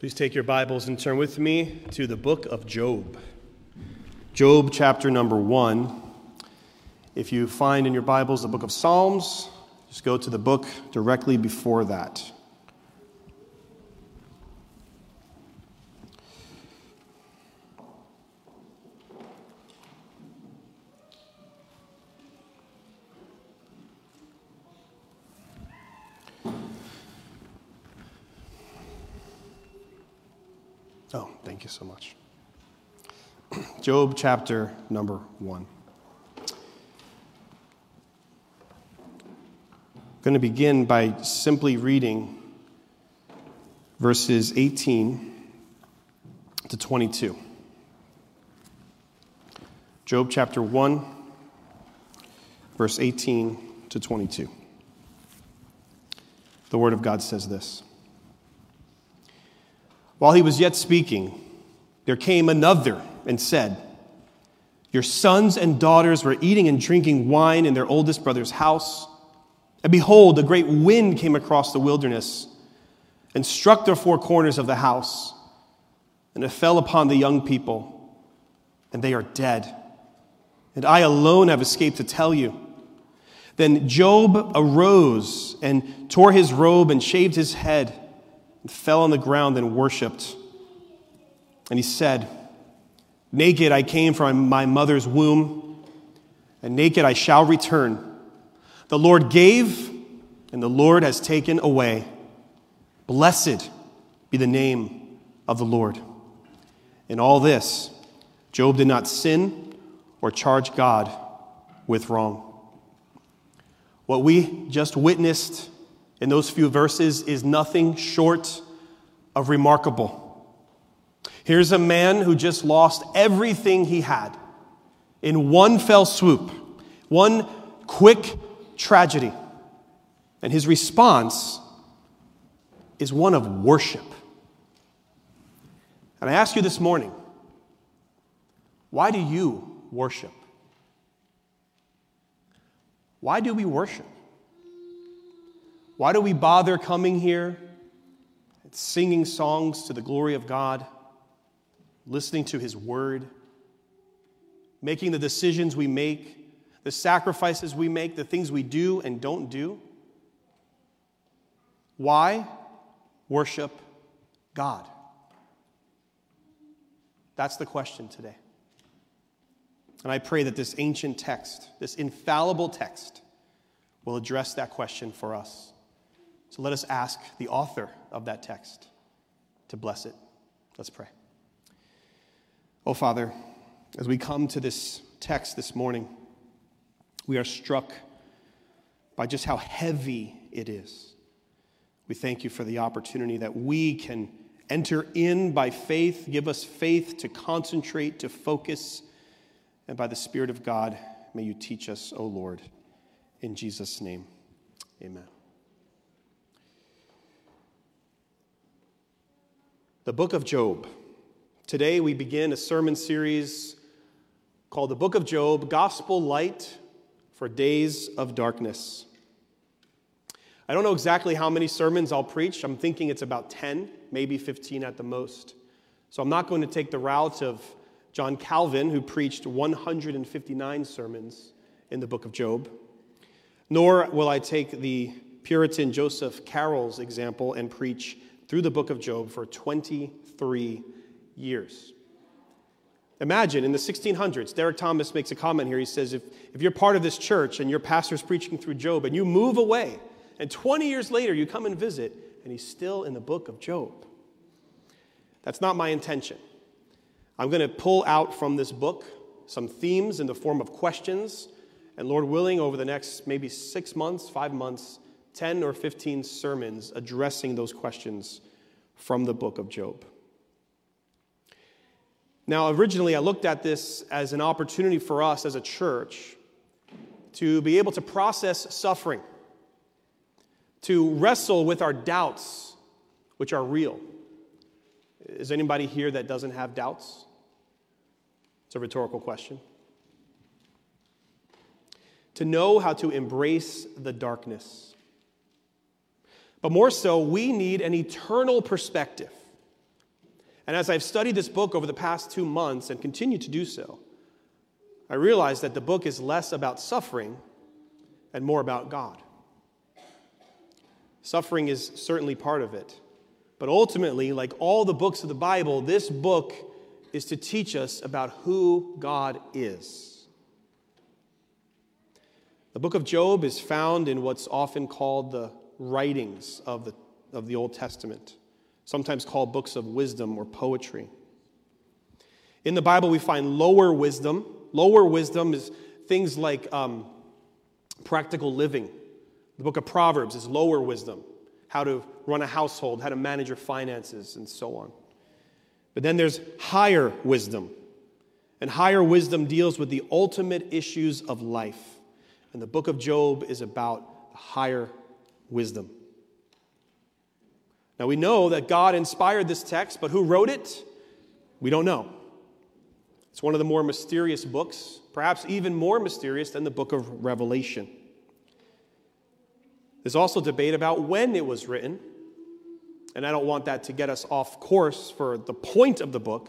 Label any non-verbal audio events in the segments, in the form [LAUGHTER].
Please take your Bibles and turn with me to the book of Job. Job, chapter number one. If you find in your Bibles the book of Psalms, just go to the book directly before that. Oh, thank you so much. Job chapter number one. I'm going to begin by simply reading verses 18 to 22. Job chapter 1, verse 18 to 22. The Word of God says this. While he was yet speaking, there came another and said, Your sons and daughters were eating and drinking wine in their oldest brother's house. And behold, a great wind came across the wilderness and struck the four corners of the house. And it fell upon the young people, and they are dead. And I alone have escaped to tell you. Then Job arose and tore his robe and shaved his head and fell on the ground and worshiped. And he said, Naked I came from my mother's womb, and naked I shall return. The Lord gave, and the Lord has taken away. Blessed be the name of the Lord. In all this, Job did not sin or charge God with wrong. What we just witnessed in those few verses is nothing short of remarkable. Here's a man who just lost everything he had in one fell swoop, one quick tragedy. And his response is one of worship. And I ask you this morning why do you worship? Why do we worship? Why do we bother coming here and singing songs to the glory of God, listening to His Word, making the decisions we make, the sacrifices we make, the things we do and don't do? Why worship God? That's the question today. And I pray that this ancient text, this infallible text, will address that question for us. So let us ask the author of that text to bless it. Let's pray. Oh, Father, as we come to this text this morning, we are struck by just how heavy it is. We thank you for the opportunity that we can enter in by faith. Give us faith to concentrate, to focus, and by the Spirit of God, may you teach us, O Lord. In Jesus' name, amen. the book of Job. Today we begin a sermon series called the Book of Job Gospel Light for Days of Darkness. I don't know exactly how many sermons I'll preach. I'm thinking it's about 10, maybe 15 at the most. So I'm not going to take the route of John Calvin, who preached 159 sermons in the book of Job, nor will I take the Puritan Joseph Caryl's example and preach through the book of Job for 23 years. Imagine in the 1600s, Derek Thomas makes a comment here. He says, if, if you're part of this church and your pastor's preaching through Job and you move away, and 20 years later you come and visit, and he's still in the book of Job. That's not my intention. I'm going to pull out from this book some themes in the form of questions, and Lord willing, over the next maybe six months, five months, 10 or 15 sermons addressing those questions from the book of Job. Now, originally, I looked at this as an opportunity for us as a church to be able to process suffering, to wrestle with our doubts, which are real. Is anybody here that doesn't have doubts? It's a rhetorical question. To know how to embrace the darkness but more so, we need an eternal perspective And as I've studied this book over the past two months and continue to do so, I realize that the book is less about suffering and more about God. Suffering is certainly part of it. But ultimately, like all the books of the Bible, this book is to teach us about who God is. The book of Job is found in what's often called the writings of the, of the Old Testament sometimes called books of wisdom or poetry. In the Bible, we find lower wisdom. Lower wisdom is things like um, practical living. The book of Proverbs is lower wisdom how to run a household, how to manage your finances, and so on. But then there's higher wisdom. And higher wisdom deals with the ultimate issues of life. And the book of Job is about higher wisdom. Now we know that God inspired this text, but who wrote it? We don't know. It's one of the more mysterious books, perhaps even more mysterious than the book of Revelation. There's also debate about when it was written, and I don't want that to get us off course for the point of the book,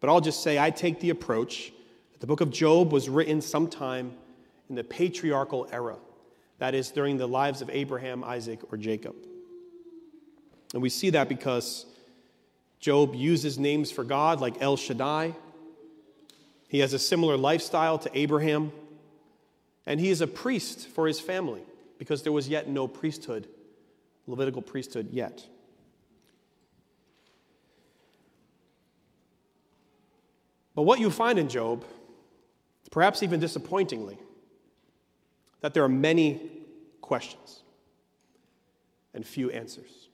but I'll just say I take the approach that the book of Job was written sometime in the patriarchal era, that is, during the lives of Abraham, Isaac, or Jacob. And we see that because Job uses names for God like El Shaddai. He has a similar lifestyle to Abraham. And he is a priest for his family because there was yet no priesthood, Levitical priesthood yet. But what you find in Job, perhaps even disappointingly, that there are many questions and few answers.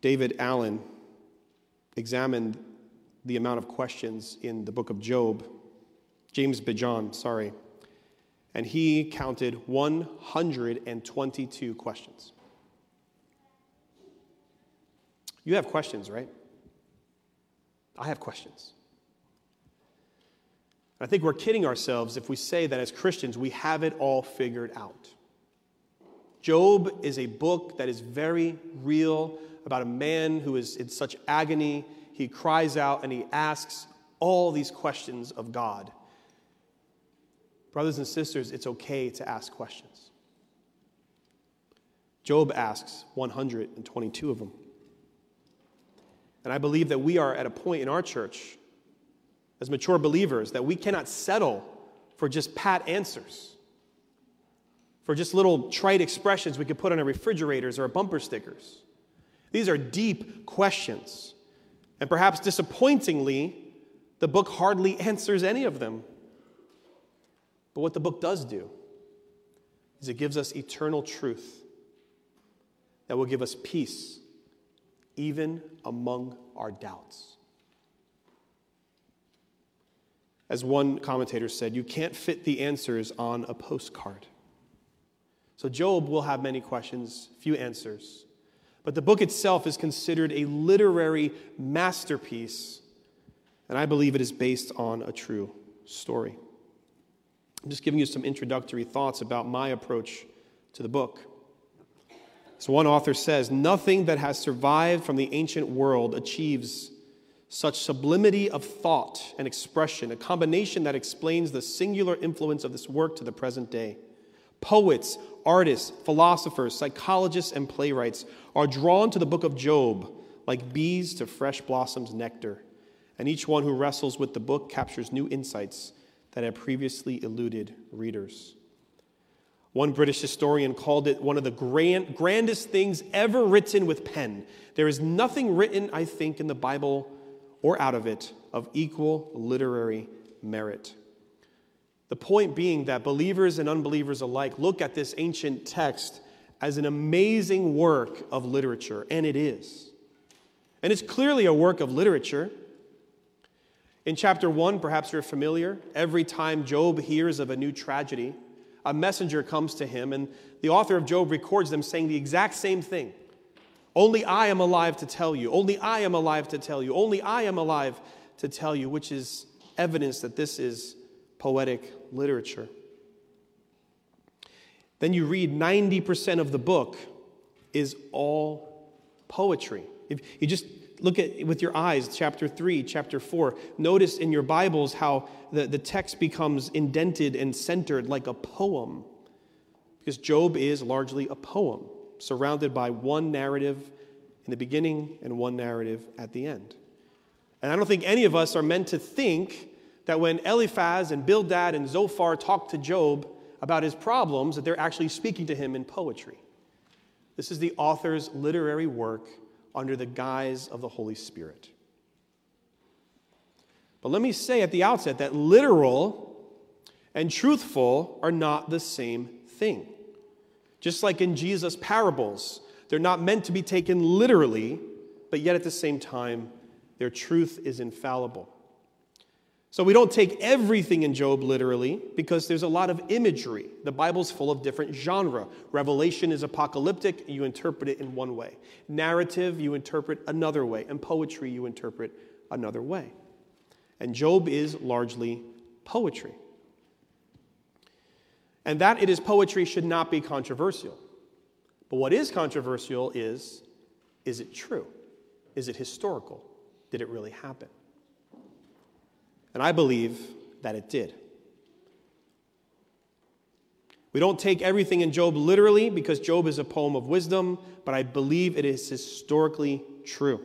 David Allen examined the amount of questions in the book of Job, James Bejon, sorry, and he counted 122 questions. You have questions, right? I have questions. I think we're kidding ourselves if we say that as Christians we have it all figured out. Job is a book that is very real about a man who is in such agony. He cries out and he asks all these questions of God. Brothers and sisters, it's okay to ask questions. Job asks 122 of them. And I believe that we are at a point in our church, as mature believers, that we cannot settle for just pat answers, for just little trite expressions we could put on our refrigerators or our bumper stickers. These are deep questions. And perhaps disappointingly, the book hardly [LAUGHS] answers any of them. But what the book does do is it gives us eternal truth that will give us peace even among our doubts. As one commentator said, you can't fit the answers on a postcard. So, Job will have many questions, few answers. But the book itself is considered a literary masterpiece, and I believe it is based on a true story. I'm just giving you some introductory thoughts about my approach to the book. So, one author says nothing that has survived from the ancient world achieves such sublimity of thought and expression, a combination that explains the singular influence of this work to the present day. Poets, artists, philosophers, psychologists, and playwrights are drawn to the book of Job like bees to fresh blossoms' nectar, and each one who wrestles with the book captures new insights that had previously eluded readers. One British historian called it one of the grand, grandest things ever written with pen. There is nothing written, I think, in the Bible or out of it of equal literary merit. The point being that believers and unbelievers alike look at this ancient text as an amazing work of literature, and it is. And it's clearly a work of literature. In chapter 1, perhaps you're familiar, every time Job hears of a new tragedy, a messenger comes to him, and the author of Job records them saying the exact same thing. Only I am alive to tell you. Only I am alive to tell you. Only I am alive to tell you, which is evidence that this is poetic literature. Then you read 90% of the book is all poetry. If you just look at with your eyes, chapter 3, chapter 4, notice in your Bibles how the, the text becomes indented and centered like a poem. Because Job is largely a poem, surrounded by one narrative in the beginning and one narrative at the end. And I don't think any of us are meant to think that when Eliphaz and Bildad and Zophar talk to Job about his problems, that they're actually speaking to him in poetry. This is the author's literary work under the guise of the Holy Spirit. But let me say at the outset that literal and truthful are not the same thing. Just like in Jesus' parables, they're not meant to be taken literally, but yet at the same time, their truth is infallible. So we don't take everything in Job literally because there's a lot of imagery. The Bible's full of different genre. Revelation is apocalyptic, you interpret it in one way. Narrative, you interpret another way. And poetry, you interpret another way. And Job is largely poetry. And that it is poetry should not be controversial. But what is controversial is is it true? Is it historical? Did it really happen? And I believe that it did. We don't take everything in Job literally because Job is a poem of wisdom, but I believe it is historically true.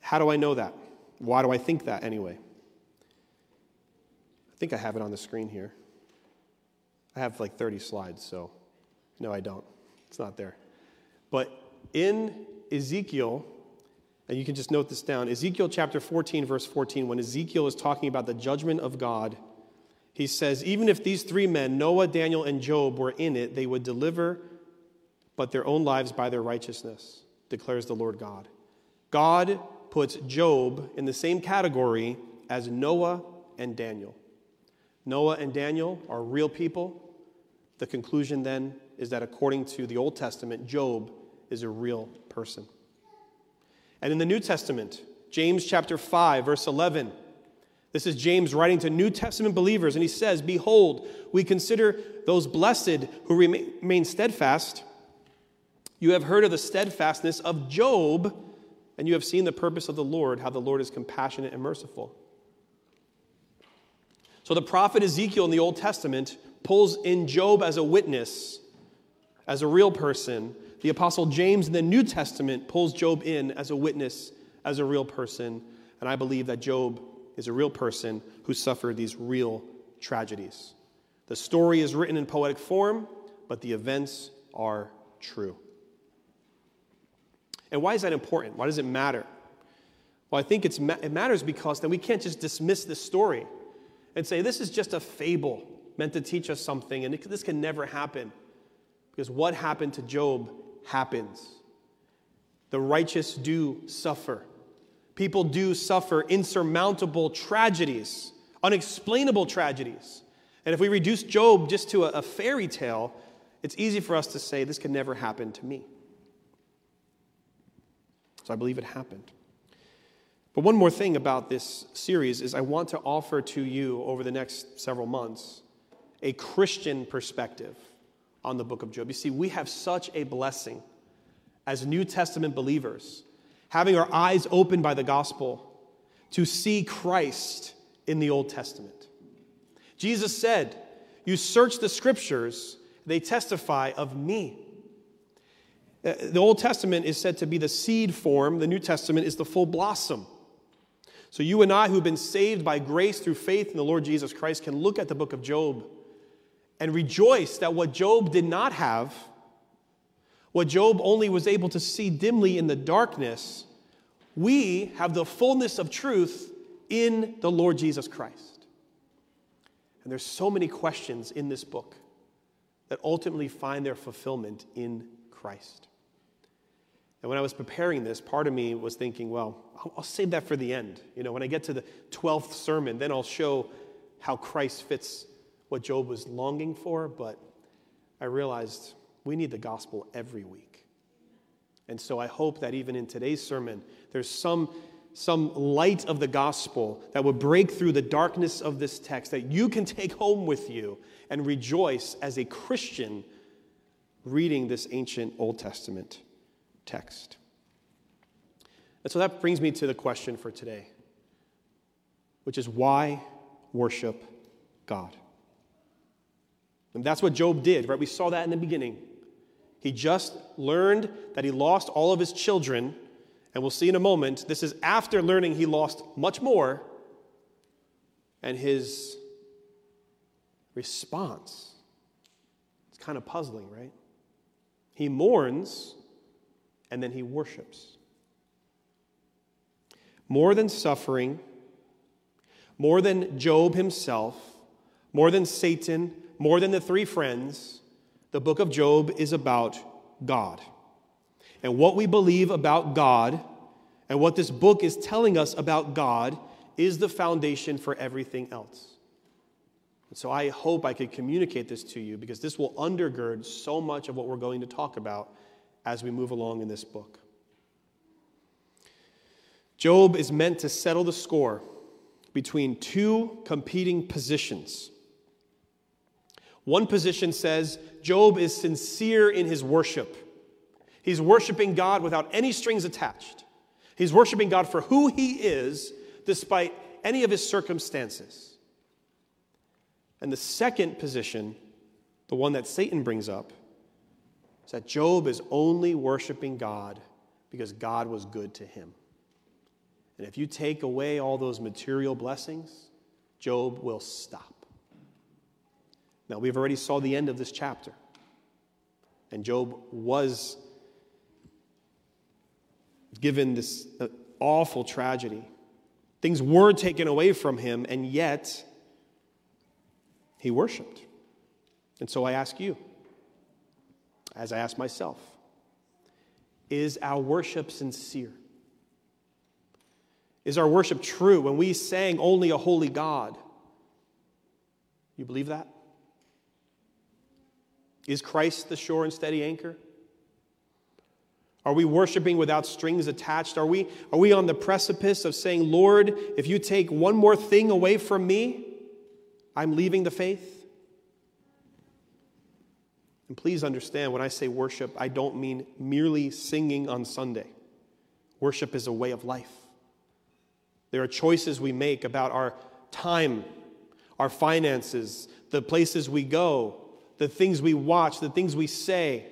How do I know that? Why do I think that anyway? I think I have it on the screen here. I have like 30 slides, so no, I don't. It's not there. But in Ezekiel and you can just note this down Ezekiel chapter 14, verse 14, when Ezekiel is talking about the judgment of God, he says, Even if these three men, Noah, Daniel, and Job, were in it, they would deliver but their own lives by their righteousness, declares the Lord God. God puts Job in the same category as Noah and Daniel. Noah and Daniel are real people. The conclusion then is that according to the Old Testament, Job is a real person. And in the New Testament, James chapter 5, verse 11, this is James writing to New Testament believers, and he says, Behold, we consider those blessed who remain steadfast. You have heard of the steadfastness of Job, and you have seen the purpose of the Lord, how the Lord is compassionate and merciful. So the prophet Ezekiel in the Old Testament pulls in Job as a witness, as a real person, the Apostle James in the New Testament pulls Job in as a witness, as a real person. And I believe that Job is a real person who suffered these real tragedies. The story is written in poetic form, but the events are true. And why is that important? Why does it matter? Well, I think it matters because then we can't just dismiss this story and say this is just a fable meant to teach us something and this can never happen. Because what happened to Job happens. The righteous do suffer. People do suffer insurmountable tragedies, unexplainable tragedies. And if we reduce Job just to a, a fairy tale, it's easy for us to say, this could never happen to me. So I believe it happened. But one more thing about this series is I want to offer to you over the next several months a Christian perspective on the book of Job. You see, we have such a blessing as New Testament believers, having our eyes opened by the gospel to see Christ in the Old Testament. Jesus said, You search the scriptures, they testify of me. Uh, the Old Testament is said to be the seed form, the New Testament is the full blossom. So, you and I, who've been saved by grace through faith in the Lord Jesus Christ, can look at the book of Job and rejoice that what Job did not have, what Job only was able to see dimly in the darkness, we have the fullness of truth in the Lord Jesus Christ. And there's so many questions in this book that ultimately find their fulfillment in Christ. And when I was preparing this, part of me was thinking, well, I'll save that for the end. You know, when I get to the 12th sermon, then I'll show how Christ fits what Job was longing for, but I realized we need the gospel every week. And so I hope that even in today's sermon, there's some, some light of the gospel that would break through the darkness of this text that you can take home with you and rejoice as a Christian reading this ancient Old Testament text. And so that brings me to the question for today, which is why worship God? And that's what Job did, right? We saw that in the beginning. He just learned that he lost all of his children, and we'll see in a moment, this is after learning he lost much more, and his response. It's kind of puzzling, right? He mourns and then he worships. More than suffering, more than Job himself, more than Satan, more than the three friends, the book of Job is about God. And what we believe about God and what this book is telling us about God is the foundation for everything else. And so I hope I could communicate this to you because this will undergird so much of what we're going to talk about as we move along in this book. Job is meant to settle the score between two competing positions. One position says Job is sincere in his worship. He's worshiping God without any strings attached. He's worshiping God for who he is despite any of his circumstances. And the second position, the one that Satan brings up, is that Job is only worshiping God because God was good to him. And if you take away all those material blessings, Job will stop. Now, we've already saw the end of this chapter. And Job was given this uh, awful tragedy. Things were taken away from him, and yet he worshiped. And so I ask you, as I ask myself, is our worship sincere? Is our worship true when we sang only a holy God? You believe that? Is Christ the sure and steady anchor? Are we worshiping without strings attached? Are we, are we on the precipice of saying, Lord, if you take one more thing away from me, I'm leaving the faith? And please understand, when I say worship, I don't mean merely singing on Sunday. Worship is a way of life. There are choices we make about our time, our finances, the places we go, the things we watch, the things we say.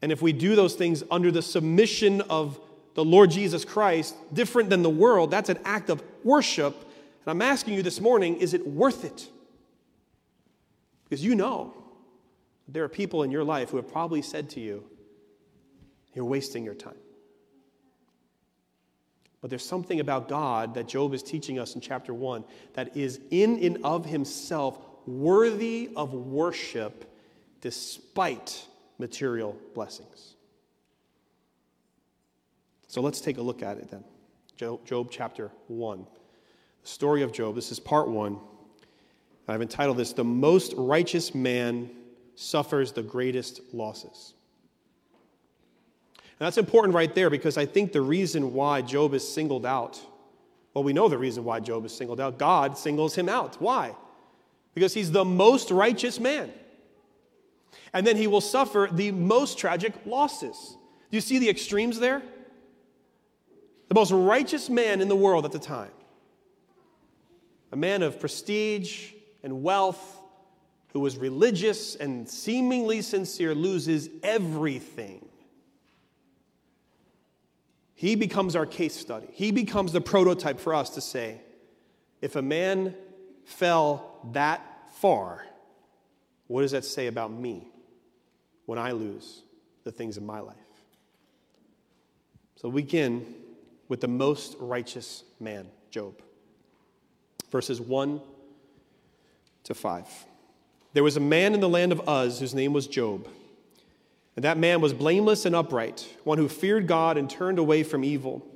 And if we do those things under the submission of the Lord Jesus Christ, different than the world, that's an act of worship. And I'm asking you this morning is it worth it? Because you know there are people in your life who have probably said to you, You're wasting your time. But there's something about God that Job is teaching us in chapter 1 that is in and of himself worthy of worship despite material blessings. So let's take a look at it then. Job, chapter 1. The story of Job. This is part 1. I've entitled this The Most Righteous Man suffers the greatest losses. And that's important right there because I think the reason why Job is singled out, well, we know the reason why Job is singled out. God singles him out. Why? Because he's the most righteous man. And then he will suffer the most tragic losses. Do you see the extremes there? The most righteous man in the world at the time, a man of prestige and wealth who was religious and seemingly sincere loses everything. He becomes our case study. He becomes the prototype for us to say, if a man fell that far, what does that say about me when I lose the things in my life? So we begin with the most righteous man, Job. Verses 1 to 5. There was a man in the land of Uz whose name was Job. And that man was blameless and upright, one who feared God and turned away from evil.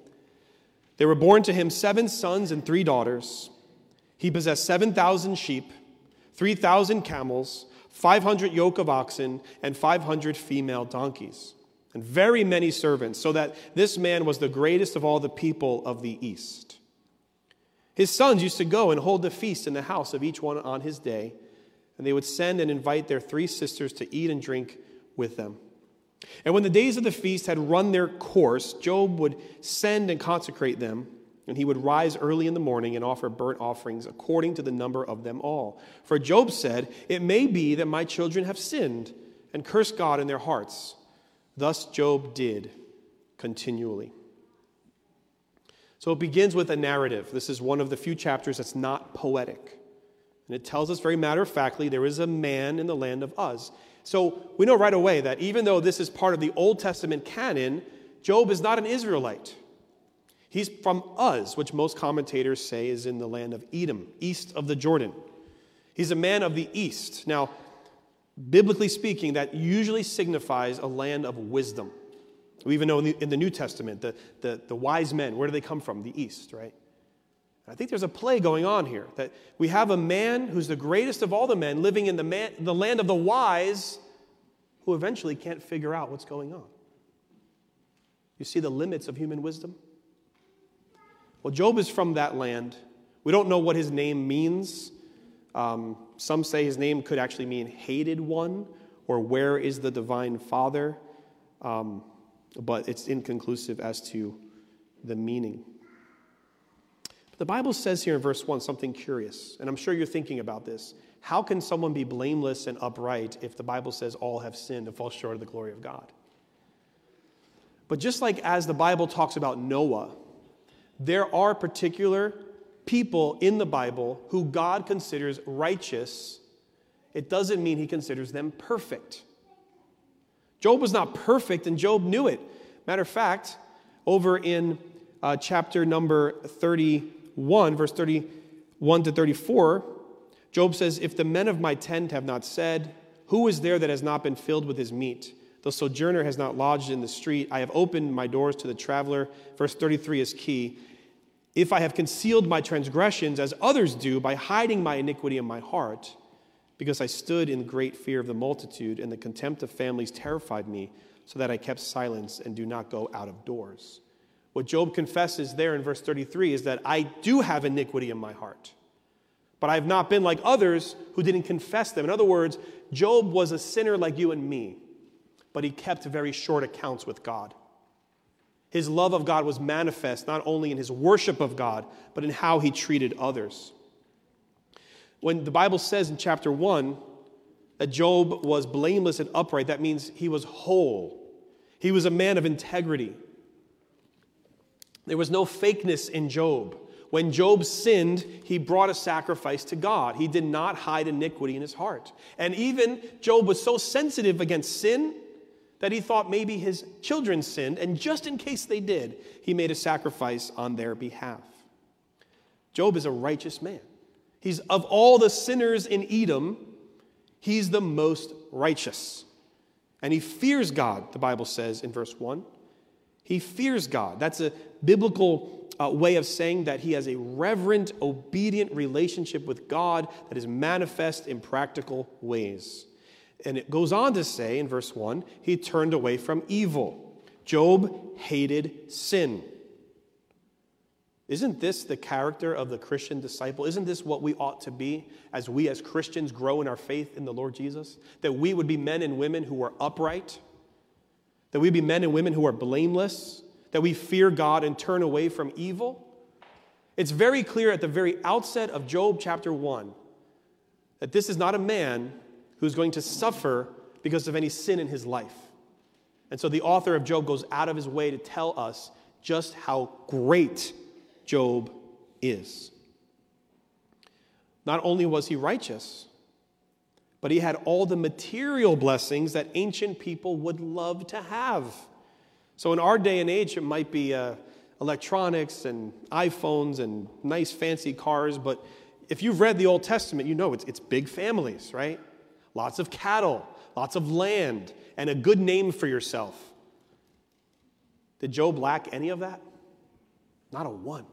There were born to him seven sons and three daughters. He possessed 7,000 sheep, 3,000 camels, 500 yoke of oxen, and 500 female donkeys, and very many servants, so that this man was the greatest of all the people of the East. His sons used to go and hold the feast in the house of each one on his day and they would send and invite their three sisters to eat and drink with them. And when the days of the feast had run their course, Job would send and consecrate them, and he would rise early in the morning and offer burnt offerings according to the number of them all. For Job said, It may be that my children have sinned and cursed God in their hearts. Thus Job did continually. So it begins with a narrative. This is one of the few chapters that's not poetic. And it tells us very matter of factly there is a man in the land of Uz. So we know right away that even though this is part of the Old Testament canon, Job is not an Israelite. He's from Uz, which most commentators say is in the land of Edom, east of the Jordan. He's a man of the east. Now, biblically speaking, that usually signifies a land of wisdom. We even know in the, in the New Testament, the, the, the wise men, where do they come from? The east, right? I think there's a play going on here that we have a man who's the greatest of all the men living in the, man, the land of the wise who eventually can't figure out what's going on. You see the limits of human wisdom? Well, Job is from that land. We don't know what his name means. Um, some say his name could actually mean hated one or where is the divine father, um, but it's inconclusive as to the meaning. The Bible says here in verse 1 something curious, and I'm sure you're thinking about this. How can someone be blameless and upright if the Bible says all have sinned and fall short of the glory of God? But just like as the Bible talks about Noah, there are particular people in the Bible who God considers righteous. It doesn't mean he considers them perfect. Job was not perfect, and Job knew it. Matter of fact, over in uh, chapter number 30, 1, verse 31 to 34, Job says, If the men of my tent have not said, Who is there that has not been filled with his meat? The sojourner has not lodged in the street. I have opened my doors to the traveler. Verse 33 is key. If I have concealed my transgressions as others do by hiding my iniquity in my heart, because I stood in great fear of the multitude, and the contempt of families terrified me, so that I kept silence and do not go out of doors. What Job confesses there in verse 33 is that I do have iniquity in my heart, but I have not been like others who didn't confess them. In other words, Job was a sinner like you and me, but he kept very short accounts with God. His love of God was manifest not only in his worship of God, but in how he treated others. When the Bible says in chapter 1 that Job was blameless and upright, that means he was whole. He was a man of integrity. There was no fakeness in Job. When Job sinned, he brought a sacrifice to God. He did not hide iniquity in his heart. And even Job was so sensitive against sin that he thought maybe his children sinned, and just in case they did, he made a sacrifice on their behalf. Job is a righteous man. He's of all the sinners in Edom, he's the most righteous. And he fears God, the Bible says in verse 1. He fears God. That's a biblical uh, way of saying that he has a reverent, obedient relationship with God that is manifest in practical ways. And it goes on to say in verse 1 he turned away from evil. Job hated sin. Isn't this the character of the Christian disciple? Isn't this what we ought to be as we as Christians grow in our faith in the Lord Jesus? That we would be men and women who are upright, that we be men and women who are blameless, that we fear God and turn away from evil. It's very clear at the very outset of Job chapter 1 that this is not a man who's going to suffer because of any sin in his life. And so the author of Job goes out of his way to tell us just how great Job is. Not only was he righteous, but he had all the material blessings that ancient people would love to have. So, in our day and age, it might be uh, electronics and iPhones and nice fancy cars, but if you've read the Old Testament, you know it's, it's big families, right? Lots of cattle, lots of land, and a good name for yourself. Did Job lack any of that? Not a one.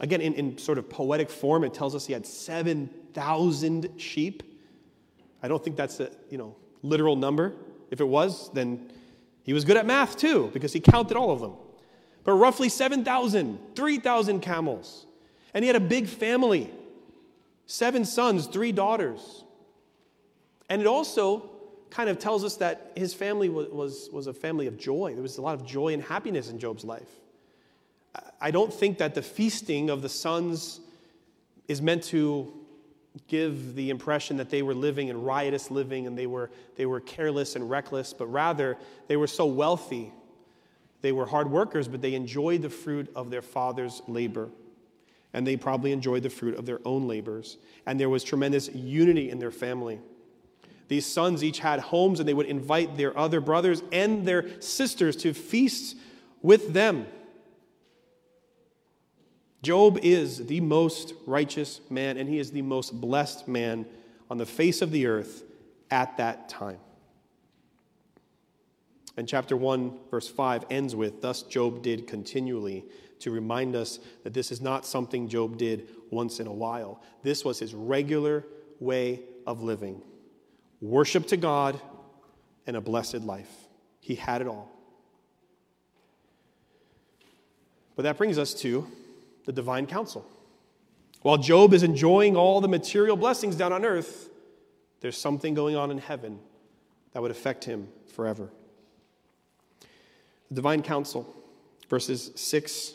Again, in, in sort of poetic form, it tells us he had 7,000 sheep. I don't think that's a you know, literal number. If it was, then he was good at math too, because he counted all of them. But roughly 7,000, 3,000 camels. And he had a big family seven sons, three daughters. And it also kind of tells us that his family was, was, was a family of joy. There was a lot of joy and happiness in Job's life. I don't think that the feasting of the sons is meant to give the impression that they were living in riotous living and they were, they were careless and reckless, but rather they were so wealthy. They were hard workers, but they enjoyed the fruit of their father's labor. And they probably enjoyed the fruit of their own labors. And there was tremendous unity in their family. These sons each had homes, and they would invite their other brothers and their sisters to feast with them. Job is the most righteous man, and he is the most blessed man on the face of the earth at that time. And chapter 1, verse 5 ends with Thus Job did continually to remind us that this is not something Job did once in a while. This was his regular way of living worship to God and a blessed life. He had it all. But that brings us to the divine council. While Job is enjoying all the material blessings down on earth, there's something going on in heaven that would affect him forever. The divine council, verses 6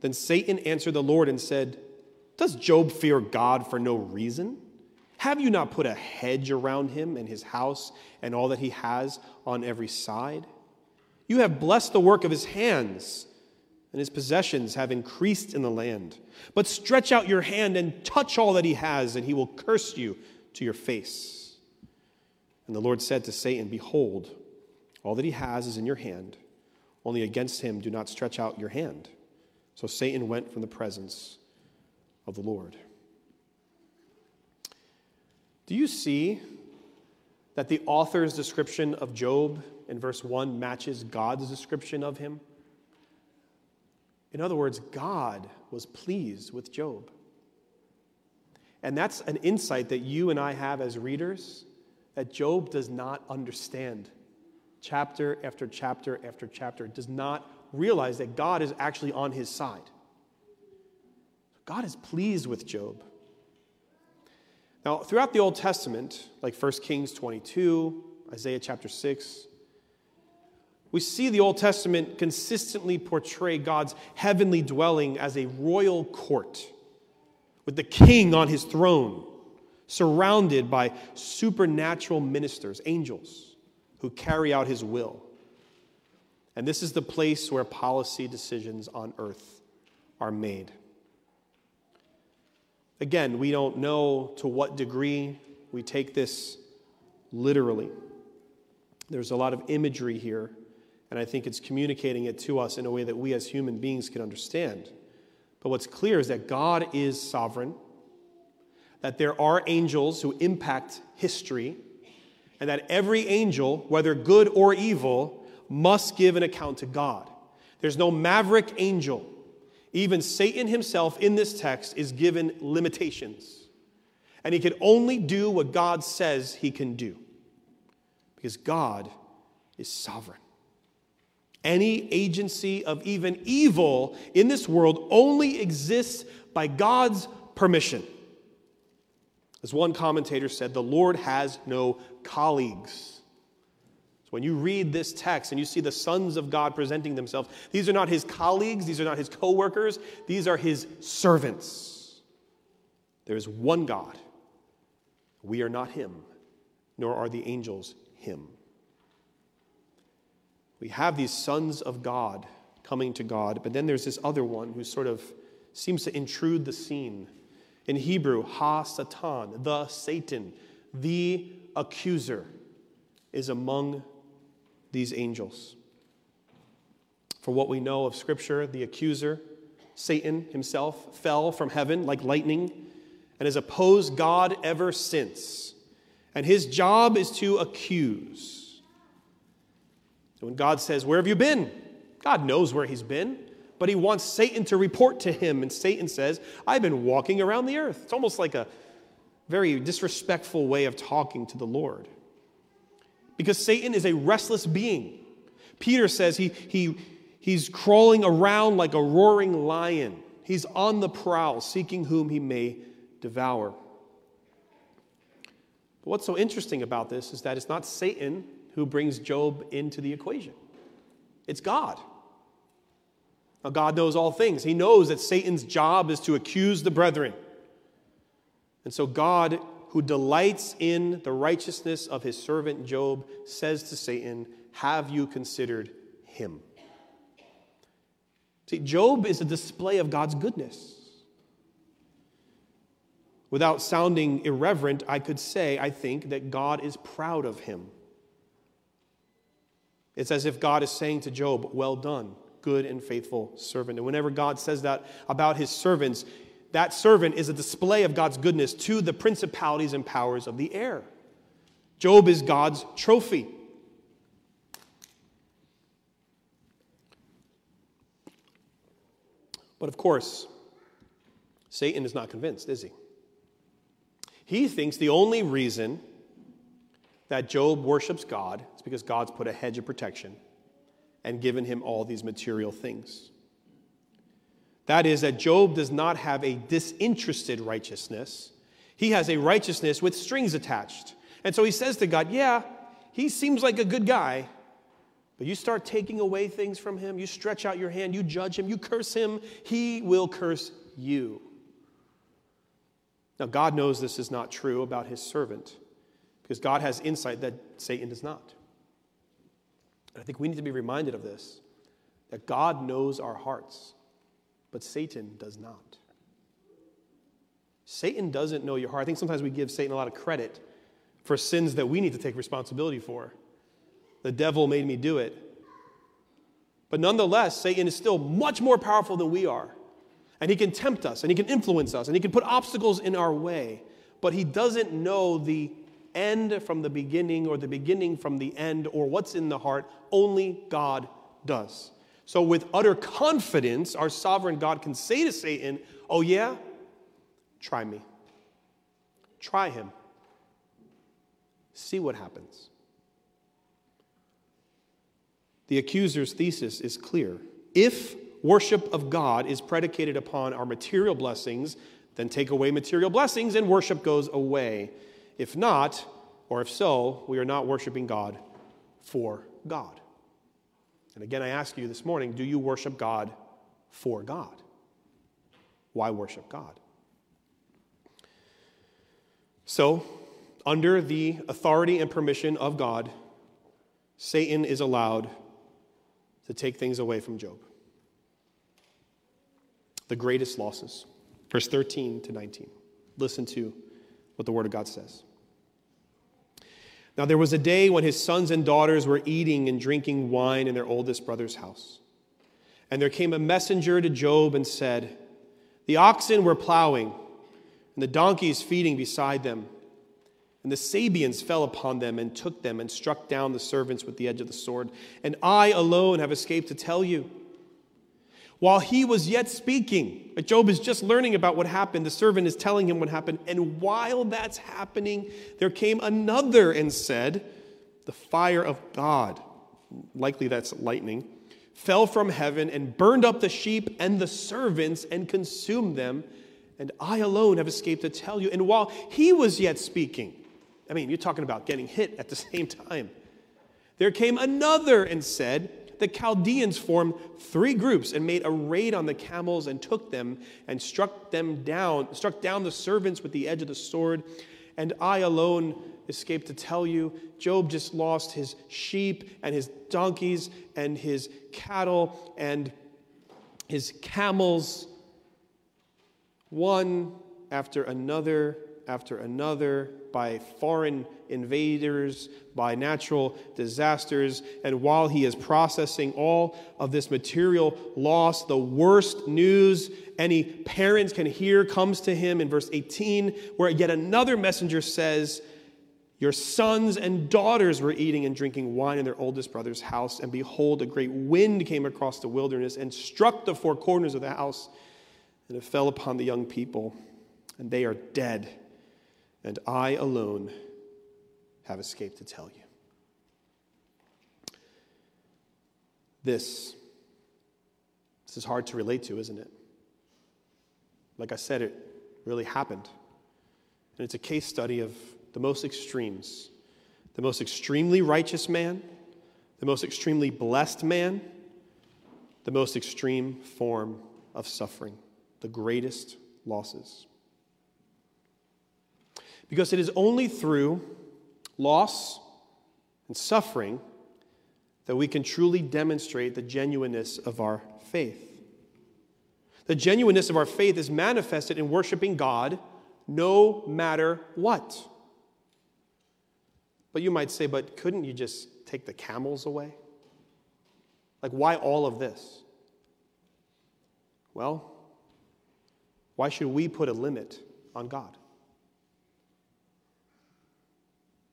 Then Satan answered the Lord and said, Does Job fear God for no reason? Have you not put a hedge around him and his house and all that he has on every side? You have blessed the work of his hands and his possessions have increased in the land. But stretch out your hand and touch all that he has, and he will curse you to your face. And the Lord said to Satan, Behold, all that he has is in your hand. Only against him do not stretch out your hand. So Satan went from the presence of the Lord. Do you see that the author's description of Job in verse 1 matches God's description of him? In other words, God was pleased with Job. And that's an insight that you and I have as readers that Job does not understand. Chapter after chapter after chapter does not realize that God is actually on his side. God is pleased with Job. Now, throughout the Old Testament, like 1 Kings 22, Isaiah chapter 6, we see the Old Testament consistently portray God's heavenly dwelling as a royal court with the king on his throne, surrounded by supernatural ministers, angels, who carry out his will. And this is the place where policy decisions on earth are made. Again, we don't know to what degree we take this literally. There's a lot of imagery here and I think it's communicating it to us in a way that we as human beings can understand. But what's clear is that God is sovereign, that there are angels who impact history, and that every angel, whether good or evil, must give an account to God. There's no maverick angel. Even Satan himself in this text is given limitations. And he can only do what God says he can do because God is sovereign. Any agency of even evil in this world only exists by God's permission. As one commentator said, the Lord has no colleagues. So when you read this text and you see the sons of God presenting themselves, these are not his colleagues, these are not his co workers, these are his servants. There is one God. We are not him, nor are the angels him we have these sons of God coming to God, but then there's this other one who sort of seems to intrude the scene. In Hebrew, Ha Satan, the Satan, the accuser, is among these angels. For what we know of Scripture, the accuser, Satan himself, fell from heaven like lightning and has opposed God ever since. And his job is to accuse. So when God says, Where have you been? God knows where he's been, but he wants Satan to report to him. And Satan says, I've been walking around the earth. It's almost like a very disrespectful way of talking to the Lord. Because Satan is a restless being. Peter says he, he, he's crawling around like a roaring lion. He's on the prowl, seeking whom he may devour. But what's so interesting about this is that it's not Satan who brings Job into the equation, it's God. Now, God knows all things. He knows that Satan's job is to accuse the brethren. And so, God, who delights in the righteousness of his servant Job, says to Satan, Have you considered him? See, Job is a display of God's goodness. Without sounding irreverent, I could say, I think, that God is proud of him. It's as if God is saying to Job, Well done, good and faithful servant. And whenever God says that about his servants, that servant is a display of God's goodness to the principalities and powers of the air. Job is God's trophy. But of course, Satan is not convinced, is he? He thinks the only reason that Job worships God is because God's put a hedge of protection and given him all these material things. That is, that Job does not have a disinterested righteousness, he has a righteousness with strings attached. And so he says to God, Yeah, he seems like a good guy, but you start taking away things from him, you stretch out your hand, you judge him, you curse him, he will curse you. Now, God knows this is not true about his servant because God has insight that Satan does not. And I think we need to be reminded of this that God knows our hearts, but Satan does not. Satan doesn't know your heart. I think sometimes we give Satan a lot of credit for sins that we need to take responsibility for. The devil made me do it. But nonetheless, Satan is still much more powerful than we are. And he can tempt us, and he can influence us, and he can put obstacles in our way. But he doesn't know the end from the beginning or the beginning from the end or what's in the heart. Only God does. So, with utter confidence, our sovereign God can say to Satan, Oh, yeah? Try me. Try him. See what happens. The accuser's thesis is clear. If worship of God is predicated upon our material blessings, then take away material blessings and worship goes away. If not, or if so, we are not worshiping God for God. And again, I ask you this morning do you worship God for God? Why worship God? So, under the authority and permission of God, Satan is allowed to take things away from Job the greatest losses. Verse 13 to 19. Listen to what the Word of God says. Now, there was a day when his sons and daughters were eating and drinking wine in their oldest brother's house. And there came a messenger to Job and said, The oxen were plowing, and the donkeys feeding beside them. And the Sabeans fell upon them and took them and struck down the servants with the edge of the sword. And I alone have escaped to tell you. While he was yet speaking, Job is just learning about what happened. The servant is telling him what happened. And while that's happening, there came another and said, The fire of God, likely that's lightning, fell from heaven and burned up the sheep and the servants and consumed them. And I alone have escaped to tell you. And while he was yet speaking, I mean, you're talking about getting hit at the [LAUGHS] same time. There came another and said, the Chaldeans formed three groups and made a raid on the camels and took them and struck them down, struck down the servants with the edge of the sword. And I alone escaped to tell you, Job just lost his sheep and his donkeys and his cattle and his camels, one after another after another by foreign invaders, by natural disasters. And while he is processing all of this material loss, the worst news any parents can hear comes to him in verse 18, where yet another messenger says, Your sons and daughters were eating and drinking wine in their oldest brother's house, and behold, a great wind came across the wilderness and struck the four corners of the house, and it fell upon the young people, and they are dead, and I alone have escaped to tell you. This, this is hard to relate to, isn't it? Like I said, it really happened. And it's a case study of the most extremes the most extremely righteous man, the most extremely blessed man, the most extreme form of suffering, the greatest losses. Because it is only through loss and suffering that we can truly demonstrate the genuineness of our faith. The genuineness of our faith is manifested in worshiping God no matter what. But you might say, but couldn't you just take the camels away? Like, why all of this? Well, why should we put a limit on God?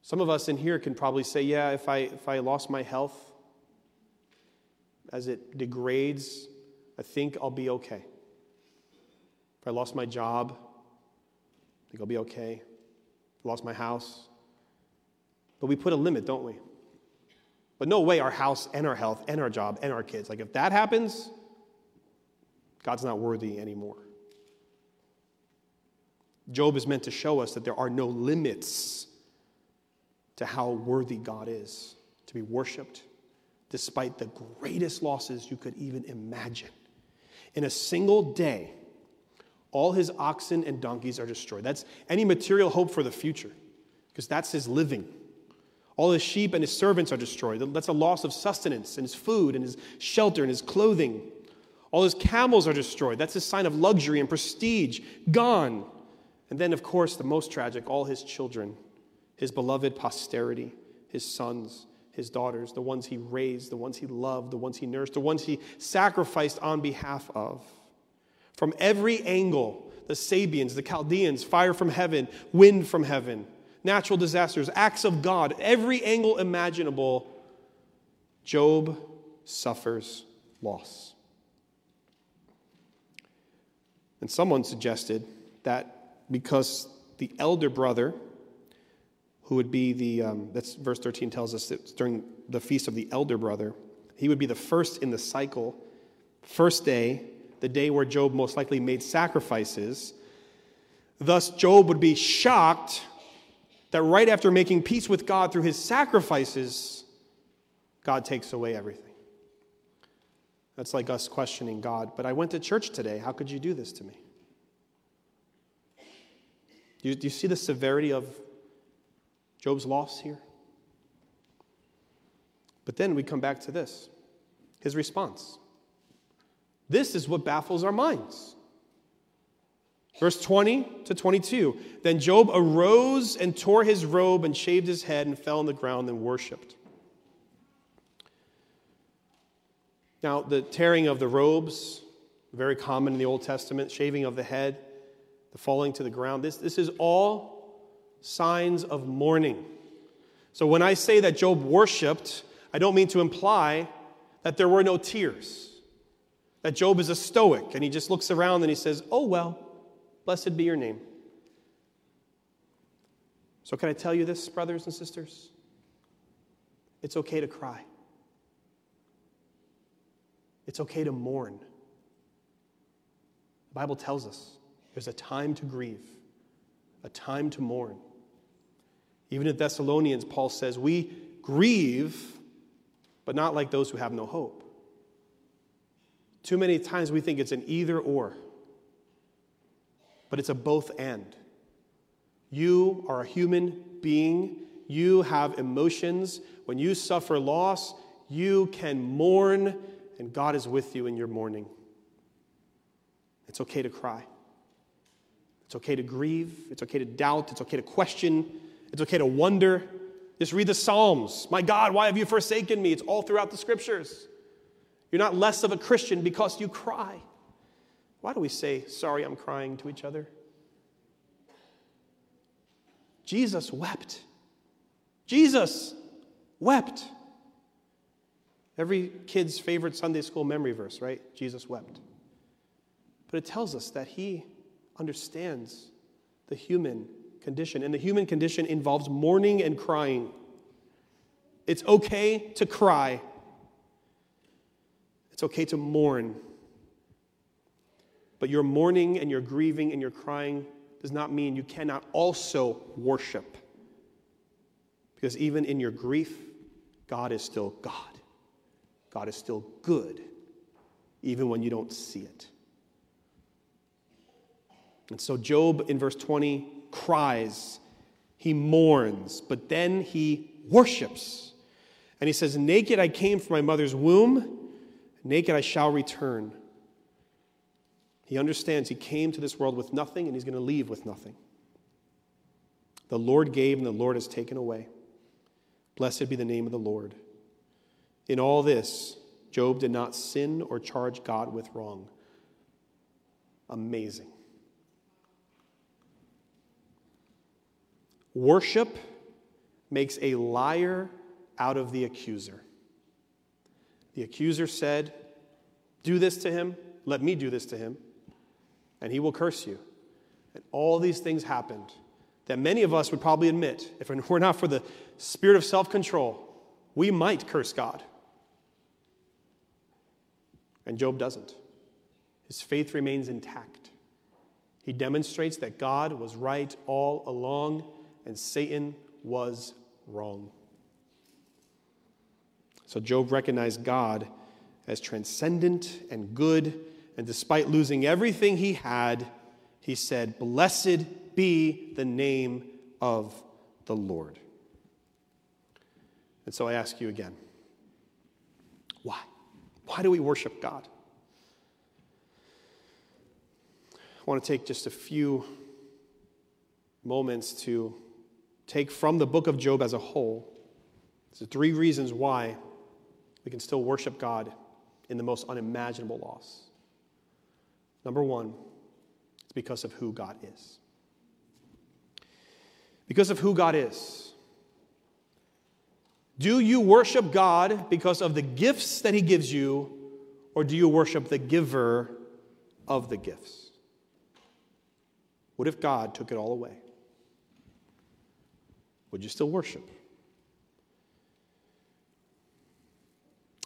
Some of us in here can probably say, yeah, if I, if I lost my health as it degrades, I think I'll be okay. If I lost my job, I think I'll be okay. I lost my house, but we put a limit, don't we? But no way our house and our health and our job and our kids. Like if that happens, God's not worthy anymore. Job is meant to show us that there are no limits to how worthy God is to be worshiped, despite the greatest losses you could even imagine. In a single day, all his oxen and donkeys are destroyed. That's any material hope for the future, because that's his living. All his sheep and his servants are destroyed. That's a loss of sustenance and his food and his shelter and his clothing. All his camels are destroyed. That's a sign of luxury and prestige, gone. And then, of course, the most tragic all his children, his beloved posterity, his sons, his daughters, the ones he raised, the ones he loved, the ones he nursed, the ones he sacrificed on behalf of. From every angle, the Sabeans, the Chaldeans, fire from heaven, wind from heaven, natural disasters, acts of God, every angle imaginable, Job suffers loss. And someone suggested that because the elder brother, who would be the, um, that's verse 13 tells us that during the feast of the elder brother, he would be the first in the cycle, first day, the day where Job most likely made sacrifices. Thus, Job would be shocked that right after making peace with God through his sacrifices, God takes away everything. That's like us questioning God, but I went to church today. How could you do this to me? Do you, do you see the severity of Job's loss here? But then we come back to this his response. This is what baffles our minds. Verse 20 to 22. Then Job arose and tore his robe and shaved his head and fell on the ground and worshiped. Now, the tearing of the robes, very common in the Old Testament, shaving of the head, the falling to the ground, this, this is all signs of mourning. So when I say that Job worshiped, I don't mean to imply that there were no tears, that Job is a stoic and he just looks around and he says, Oh, well. Blessed be your name. So, can I tell you this, brothers and sisters? It's okay to cry. It's okay to mourn. The Bible tells us there's a time to grieve, a time to mourn. Even in Thessalonians, Paul says, We grieve, but not like those who have no hope. Too many times we think it's an either or but it's a both and. You are a human being, you have emotions. When you suffer loss, you can mourn, and God is with you in your mourning. It's okay to cry. It's okay to grieve. It's okay to doubt. It's okay to question. It's okay to wonder. Just read the Psalms. My God, why have you forsaken me? It's all throughout the scriptures. You're not less of a Christian because you cry. Why do we say, sorry, I'm crying to each other? Jesus wept. Jesus wept. Every kid's favorite Sunday school memory verse, right? Jesus wept. But it tells us that he understands the human condition, and the human condition involves mourning and crying. It's okay to cry, it's okay to mourn. But your mourning and your grieving and your crying does not mean you cannot also worship. Because even in your grief, God is still God. God is still good, even when you don't see it. And so Job in verse 20 cries, he mourns, but then he worships. And he says, Naked I came from my mother's womb, naked I shall return. He understands he came to this world with nothing and he's going to leave with nothing. The Lord gave and the Lord has taken away. Blessed be the name of the Lord. In all this, Job did not sin or charge God with wrong. Amazing. Worship makes a liar out of the accuser. The accuser said, Do this to him, let me do this to him, and he will curse you. And all these things happened that many of us would probably admit, if it [LAUGHS] were not for the spirit of self control, we might curse God. And Job doesn't. His faith remains intact. He demonstrates that God was right all along and Satan was wrong. So Job recognized God as transcendent and good, and despite losing everything he had, he said, Blessed be the name of the Lord. And so I ask you again why? Why do we worship God? I want to take just a few moments to take from the book of Job as a whole. the three reasons why we can still worship God in the most unimaginable loss. Number one, it's because of who God is. Because of who God is. Do you worship God because of the gifts that He gives you, or do you worship the giver of the gifts? What if God took it all away? Would you still worship?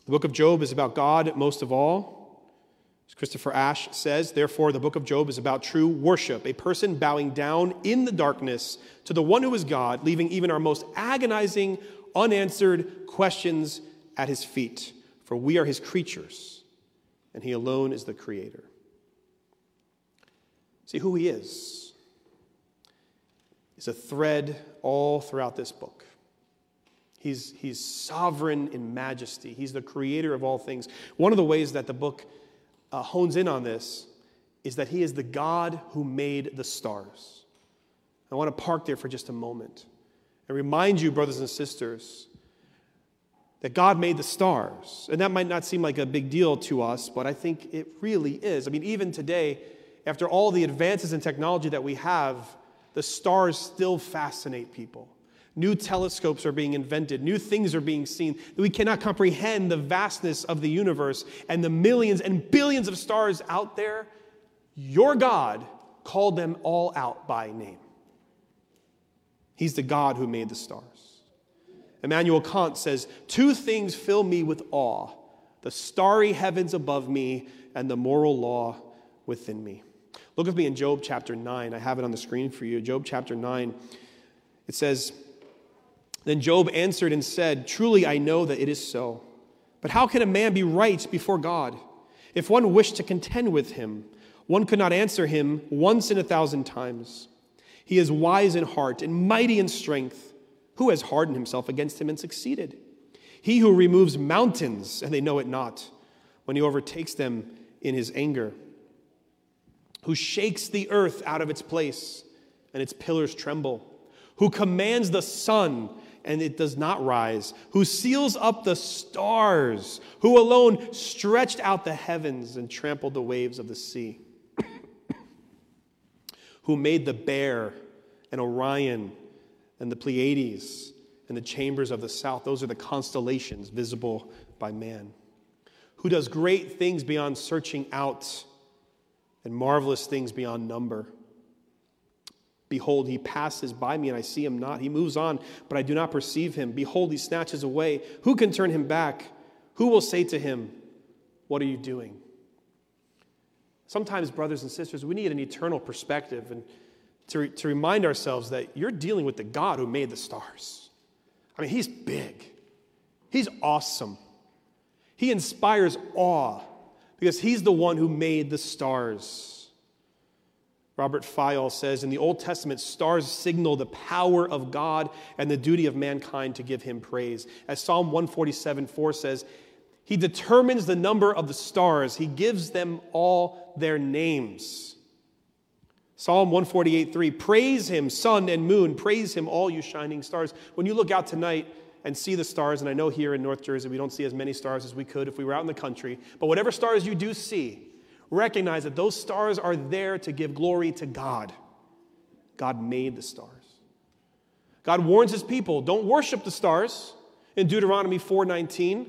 The book of Job is about God most of all. As Christopher Ash says, therefore, the book of Job is about true worship, a person bowing down in the darkness to the one who is God, leaving even our most agonizing unanswered questions at his feet, for we are his creatures, and he alone is the creator. See who he is is a thread all throughout this book. He's, he's sovereign in majesty. He's the creator of all things. One of the ways that the book uh, hones in on this is that he is the God who made the stars. I want to park there for just a moment and remind you, brothers and sisters, that God made the stars. And that might not seem like a big deal to us, but I think it really is. I mean, even today, after all the advances in technology that we have, the stars still fascinate people. New telescopes are being invented, new things are being seen. We cannot comprehend the vastness of the universe and the millions and billions of stars out there. Your God called them all out by name. He's the God who made the stars. Immanuel Kant says, Two things fill me with awe the starry heavens above me and the moral law within me. Look with me in Job chapter 9. I have it on the screen for you. Job chapter 9. It says, Then Job answered and said, Truly I know that it is so. But how can a man be right before God? If one wished to contend with him, one could not answer him once in a thousand times. He is wise in heart and mighty in strength. Who has hardened himself against him and succeeded? He who removes mountains, and they know it not, when he overtakes them in his anger. Who shakes the earth out of its place, and its pillars tremble. Who commands the sun, and it does not rise. Who seals up the stars. Who alone stretched out the heavens and trampled the waves of the sea [COUGHS] who made the bear and Orion and the Pleiades and the chambers of the south. Those are the constellations visible by man. Who does great things beyond searching out and marvelous things beyond number. Behold, he passes by me, and I see him not. He moves on, but I do not perceive him. Behold, he snatches away. Who can turn him back? Who will say to him, What are you doing? Sometimes, brothers and sisters, we need an eternal perspective and to, to remind ourselves that you're dealing with the God who made the stars. I mean, he's big, he's awesome, he inspires awe because he's the one who made the stars. Robert Fyall says in the Old Testament, stars signal the power of God and the duty of mankind to give him praise. As Psalm 147 4 says, He determines the number of the stars, He gives them all their names. Psalm 148 3 Praise Him, sun and moon, praise Him, all you shining stars. When you look out tonight, and see the stars. And I know here in North Jersey we don't see as many stars as we could if we were out in the country. But whatever stars you do see, recognize that those stars are there to give glory to God. God made the stars. God warns his people, don't worship the stars. In Deuteronomy 4:19,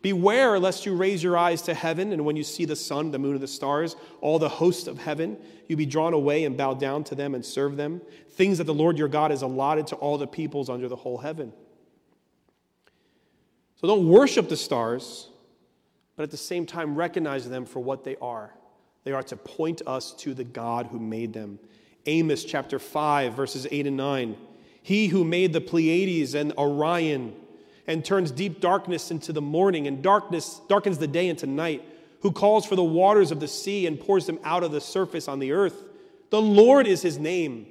beware lest you raise your eyes to heaven and when you see the sun, the moon and the stars, all the hosts of heaven, you be drawn away and bow down to them and serve them, things that the Lord your God has allotted to all the peoples under the whole heaven. So don't worship the stars, but at the same time recognize them for what they are. They are to point us to the God who made them. Amos chapter 5, verses 8 and 9. He who made the Pleiades and Orion and turns deep darkness into the morning and darkness darkens the day into night, who calls for the waters of the sea and pours them out of the surface on the earth. The Lord is his name.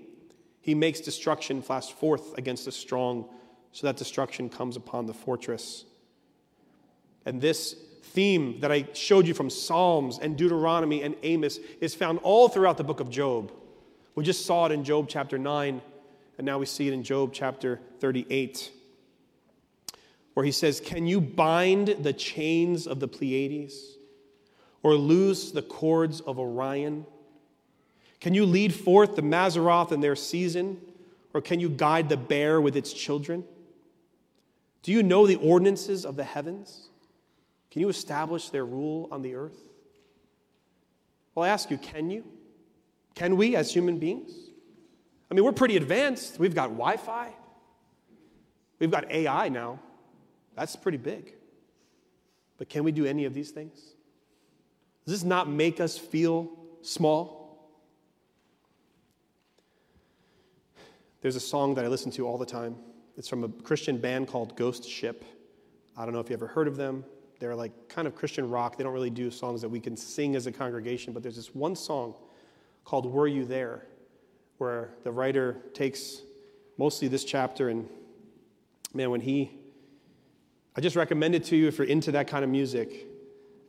He makes destruction flash forth against the strong, so that destruction comes upon the fortress. And this theme that I showed you from Psalms and Deuteronomy and Amos is found all throughout the book of Job. We just saw it in Job chapter 9, and now we see it in Job chapter 38, where he says, Can you bind the chains of the Pleiades or loose the cords of Orion? Can you lead forth the Mazzaroth in their season, or can you guide the bear with its children? Do you know the ordinances of the heavens? Can you establish their rule on the earth? Well, I ask you, can you? Can we as human beings? I mean, we're pretty advanced. We've got Wi Fi, we've got AI now. That's pretty big. But can we do any of these things? Does this not make us feel small? There's a song that I listen to all the time. It's from a Christian band called Ghost Ship. I don't know if you ever heard of them. They're like kind of Christian rock. They don't really do songs that we can sing as a congregation, but there's this one song called Were You There? where the writer takes mostly this chapter and man, when he, I just recommend it to you if you're into that kind of music.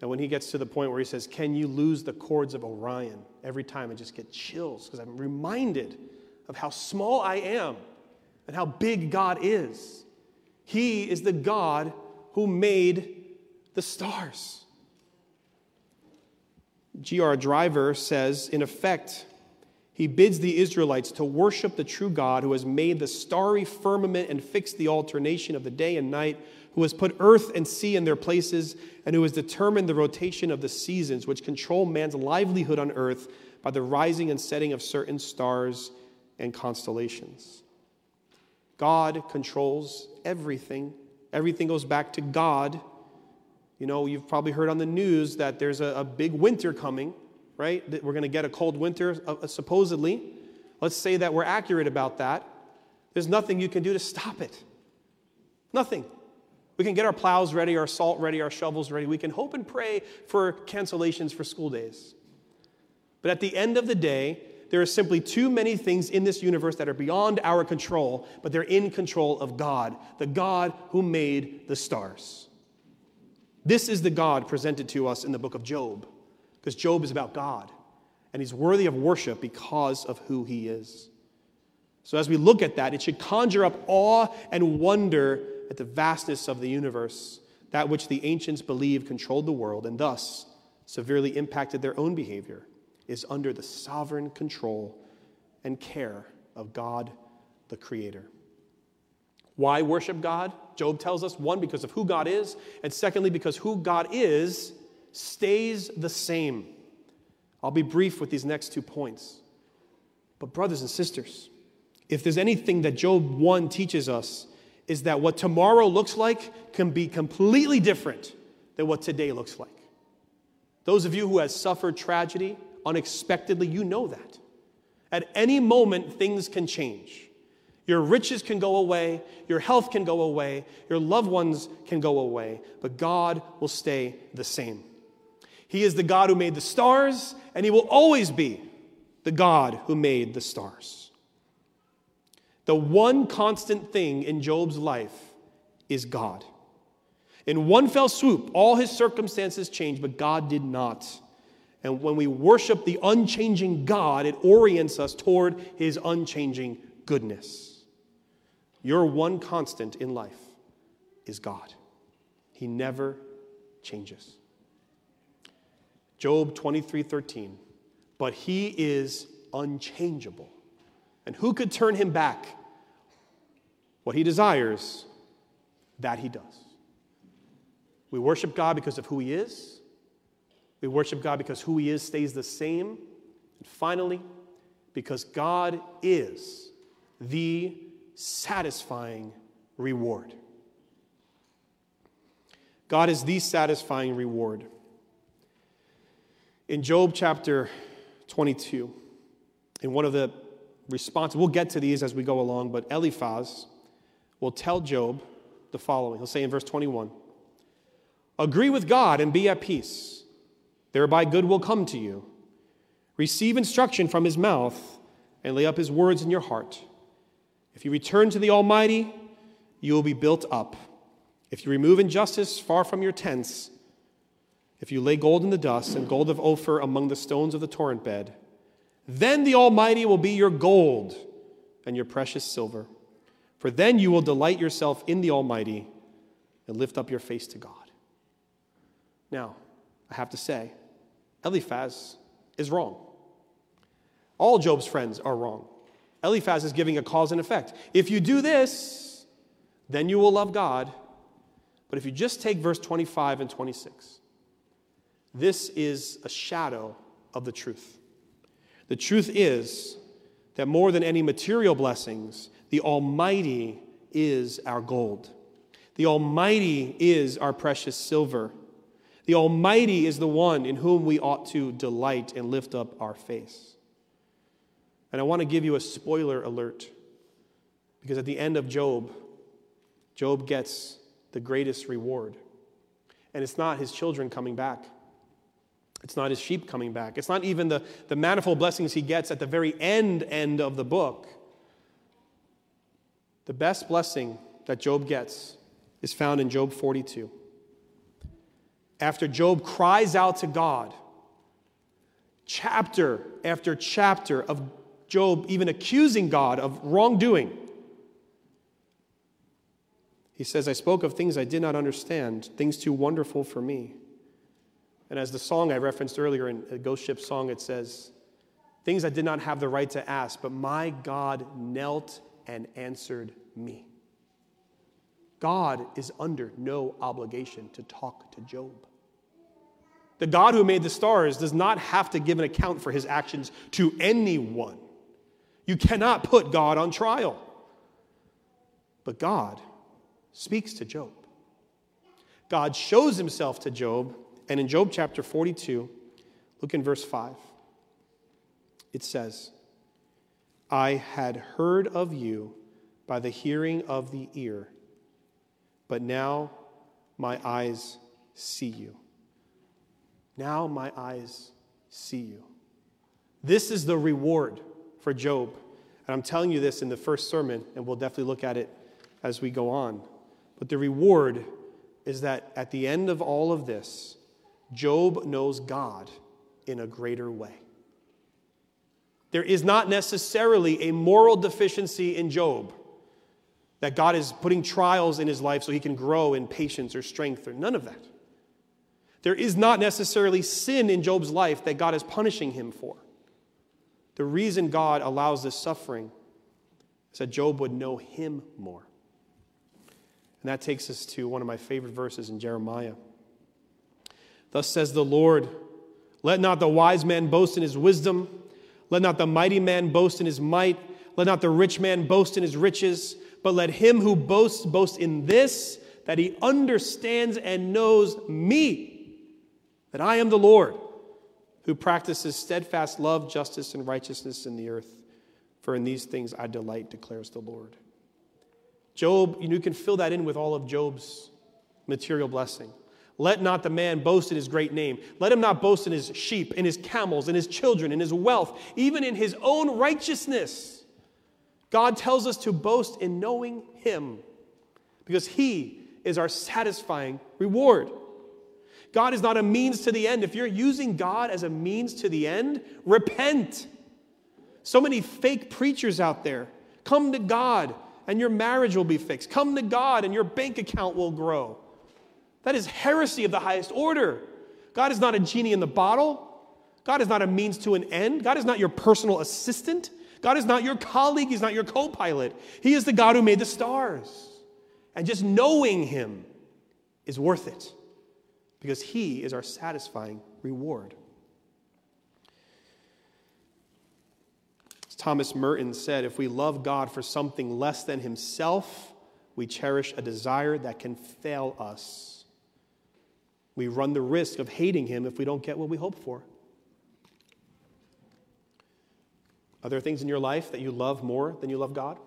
And when he gets to the point where he says, Can you lose the cords of Orion? Every time I just get chills because I'm reminded of how small I am and how big God is. He is the God who made the stars. G.R. Driver says, in effect, he bids the Israelites to worship the true God who has made the starry firmament and fixed the alternation of the day and night, who has put earth and sea in their places, and who has determined the rotation of the seasons, which control man's livelihood on earth by the rising and setting of certain stars and constellations. God controls everything. Everything goes back to God you know, you've probably heard on the news that there's a, a big winter coming, right? That we're going to get a cold winter, uh, uh, supposedly. Let's say that we're accurate about that. There's nothing you can do to stop it. Nothing. We can get our plows ready, our salt ready, our shovels ready. We can hope and pray for cancellations for school days. But at the end of the day, there are simply too many things in this universe that are beyond our control, but they're in control of God, the God who made the stars. This is the God presented to us in the book of Job, because Job is about God, and he's worthy of worship because of who he is. So, as we look at that, it should conjure up awe and wonder at the vastness of the universe, that which the ancients believed controlled the world and thus severely impacted their own behavior, is under the sovereign control and care of God the Creator. Why worship God? Job tells us one, because of who God is, and secondly, because who God is stays the same. I'll be brief with these next two points. But, brothers and sisters, if there's anything that Job 1 teaches us, is that what tomorrow looks like can be completely different than what today looks like. Those of you who have suffered tragedy unexpectedly, you know that. At any moment, things can change. Your riches can go away, your health can go away, your loved ones can go away, but God will stay the same. He is the God who made the stars, and He will always be the God who made the stars. The one constant thing in Job's life is God. In one fell swoop, all his circumstances changed, but God did not. And when we worship the unchanging God, it orients us toward his unchanging goodness. Your one constant in life is God, he never changes. Job 23 13. But he is unchangeable. And who could turn him back? What he desires, that he does. We worship God because of who he is. We worship God because who he is stays the same. And finally, because God is the satisfying reward. God is the satisfying reward. In Job chapter 22, in one of the responses, we'll get to these as we go along, but Eliphaz will tell Job the following. He'll say in verse 21 Agree with God and be at peace, thereby good will come to you. Receive instruction from his mouth and lay up his words in your heart. If you return to the Almighty, you will be built up. If you remove injustice far from your tents, if you lay gold in the dust and gold of Ophir among the stones of the torrent bed, then the Almighty will be your gold and your precious silver. For then you will delight yourself in the Almighty and lift up your face to God. Now, I have to say, Eliphaz is wrong. All Job's friends are wrong. Eliphaz is giving a cause and effect. If you do this, then you will love God. But if you just take verse 25 and 26, this is a shadow of the truth. The truth is that more than any material blessings, the Almighty is our gold. The Almighty is our precious silver. The Almighty is the one in whom we ought to delight and lift up our face. And I want to give you a spoiler alert because at the end of Job, Job gets the greatest reward. And it's not his children coming back. It's not his sheep coming back. It's not even the, the manifold blessings he gets at the very end end of the book. The best blessing that Job gets is found in Job 42. After Job cries out to God, chapter after chapter of Job even accusing God of wrongdoing. He says, I spoke of things I did not understand, things too wonderful for me. And as the song I referenced earlier in a Ghost Ship song, it says, Things I did not have the right to ask, but my God knelt and answered me. God is under no obligation to talk to Job. The God who made the stars does not have to give an account for his actions to anyone. You cannot put God on trial. But God speaks to Job. God shows himself to Job and in Job chapter 42, look in verse 5. It says, I had heard of you by the hearing of the ear, but now my eyes see you. Now my eyes see you. This is the reward for Job. And I'm telling you this in the first sermon, and we'll definitely look at it as we go on. But the reward is that at the end of all of this, Job knows God in a greater way. There is not necessarily a moral deficiency in Job that God is putting trials in his life so he can grow in patience or strength or none of that. There is not necessarily sin in Job's life that God is punishing him for. The reason God allows this suffering is that Job would know him more. And that takes us to one of my favorite verses in Jeremiah. Thus says the Lord Let not the wise man boast in his wisdom, let not the mighty man boast in his might, let not the rich man boast in his riches, but let him who boasts boast in this, that he understands and knows me, that I am the Lord, who practices steadfast love, justice, and righteousness in the earth. For in these things I delight, declares the Lord. Job, you can fill that in with all of Job's material blessing. Let not the man boast in his great name. Let him not boast in his sheep, in his camels, in his children, in his wealth, even in his own righteousness. God tells us to boast in knowing him because he is our satisfying reward. God is not a means to the end. If you're using God as a means to the end, repent. So many fake preachers out there. Come to God and your marriage will be fixed. Come to God and your bank account will grow. That is heresy of the highest order. God is not a genie in the bottle. God is not a means to an end. God is not your personal assistant. God is not your colleague. He's not your co pilot. He is the God who made the stars. And just knowing Him is worth it because He is our satisfying reward. As Thomas Merton said, if we love God for something less than Himself, we cherish a desire that can fail us. We run the risk of hating Him if we don't get what we hope for. Are there things in your life that you love more than you love God?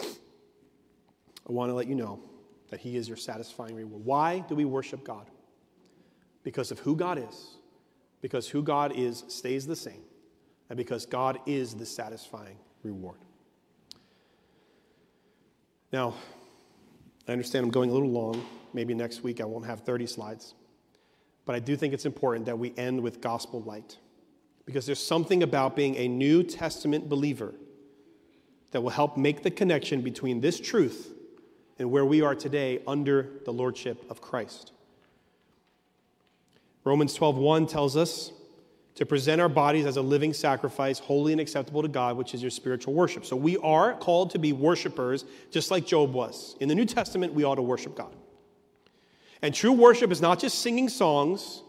I want to let you know that He is your satisfying reward. Why do we worship God? Because of who God is, because who God is stays the same and because God is the satisfying reward. Now, I understand I'm going a little long. Maybe next week I won't have 30 slides. But I do think it's important that we end with gospel light because there's something about being a New Testament believer that will help make the connection between this truth and where we are today under the lordship of Christ. Romans 12:1 tells us to present our bodies as a living sacrifice, holy and acceptable to God, which is your spiritual worship. So we are called to be worshipers, just like Job was. In the New Testament, we ought to worship God. And true worship is not just singing songs,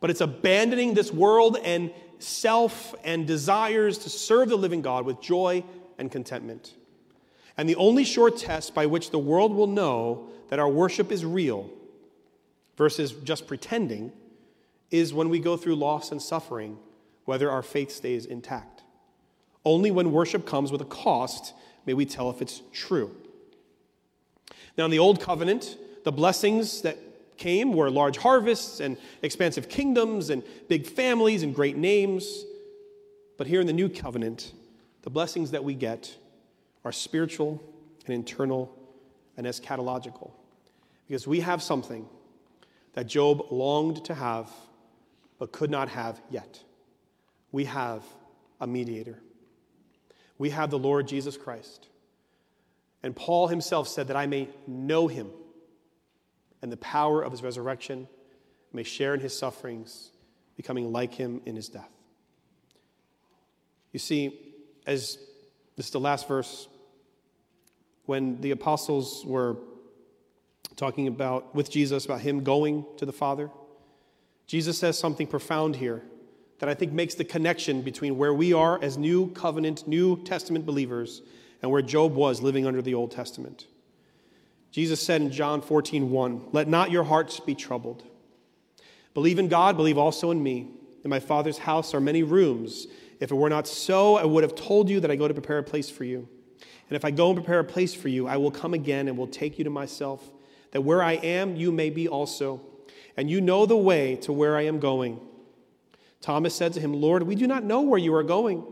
but it's abandoning this world and self and desires to serve the living God with joy and contentment. And the only sure test by which the world will know that our worship is real versus just pretending is when we go through loss and suffering, whether our faith stays intact. Only when worship comes with a cost may we tell if it's true. Now, in the Old Covenant, the blessings that came were large harvests and expansive kingdoms and big families and great names. But here in the New Covenant, the blessings that we get are spiritual and internal and eschatological. Because we have something that Job longed to have but could not have yet. We have a mediator. We have the Lord Jesus Christ. And Paul himself said that I may know him and the power of his resurrection, may share in his sufferings, becoming like him in his death. You see, as this is the last verse, when the apostles were talking about with Jesus about him going to the Father, Jesus says something profound here that I think makes the connection between where we are as New Covenant, New Testament believers and where Job was living under the Old Testament. Jesus said in John 14, 1, Let not your hearts be troubled. Believe in God, believe also in me. In my Father's house are many rooms. If it were not so, I would have told you that I go to prepare a place for you. And if I go and prepare a place for you, I will come again and will take you to myself, that where I am, you may be also and you know the way to where I am going. Thomas said to him, Lord, we do not know where you are going.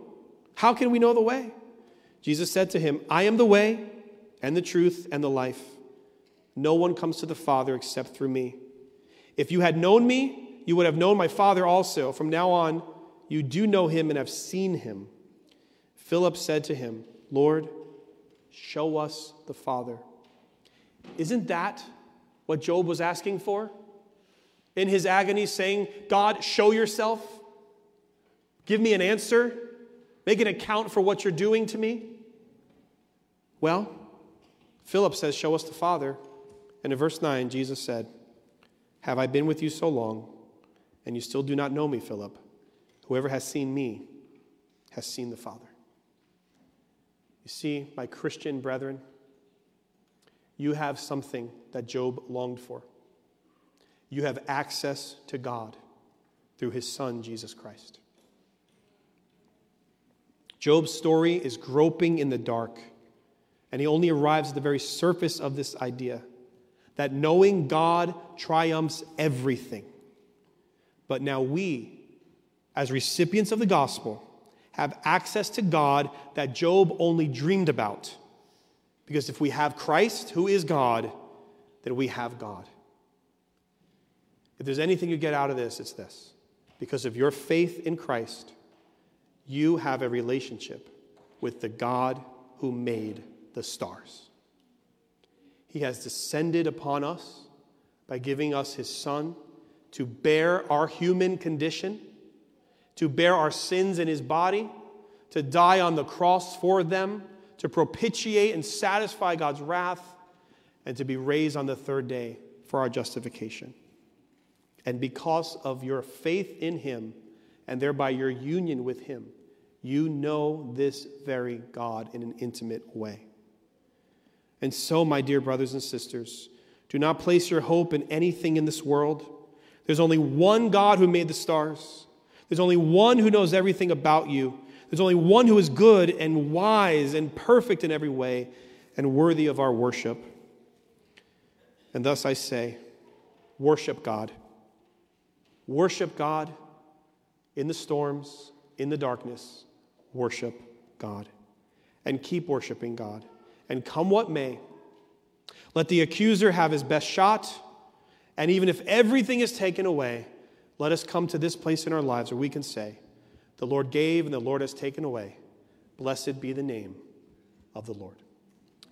How can we know the way? Jesus said to him, I am the way and the truth and the life. No one comes to the Father except through me. If you had known me, you would have known my Father also. From now on, you do know him and have seen him. Philip said to him, Lord, show us the Father. Isn't that what Job was asking for? in his agony, saying, God, show yourself. Give me an answer. Make an account for what you're doing to me. Well, Philip says, Show us the Father. And in verse 9, Jesus said, Have I been with you so long, and you still do not know me, Philip? Whoever has seen me has seen the Father. You see, my Christian brethren, you have something that Job longed for. You have access to God through his Son, Jesus Christ. Job's story is groping in the dark, and he only arrives at the very surface of this idea that knowing God triumphs everything. But now we, as recipients of the gospel, have access to God that Job only dreamed about. Because if we have Christ, who is God, then we have God. If there's anything you get out of this, it's this. Because of your faith in Christ, you have a relationship with the God who made the stars. He has descended upon us by giving us his Son to bear our human condition, to bear our sins in his body, to die on the cross for them, to propitiate and satisfy God's wrath, and to be raised on the third day for our justification. And because of your faith in him, and thereby your union with him, you know this very God in an intimate way. And so, my dear brothers and sisters, do not place your hope in anything in this world. There's only one God who made the stars. There's only one who knows everything about you. There's only one who is good and wise and perfect in every way and worthy of our worship. And thus I say, worship God. Worship God in the storms, in the darkness worship God and keep worshiping God. And come what may, let the accuser have his best shot. And even if everything is taken away, let us come to this place in our lives where we can say, The Lord gave and the Lord has taken away. Blessed be the name of the Lord.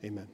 Amen.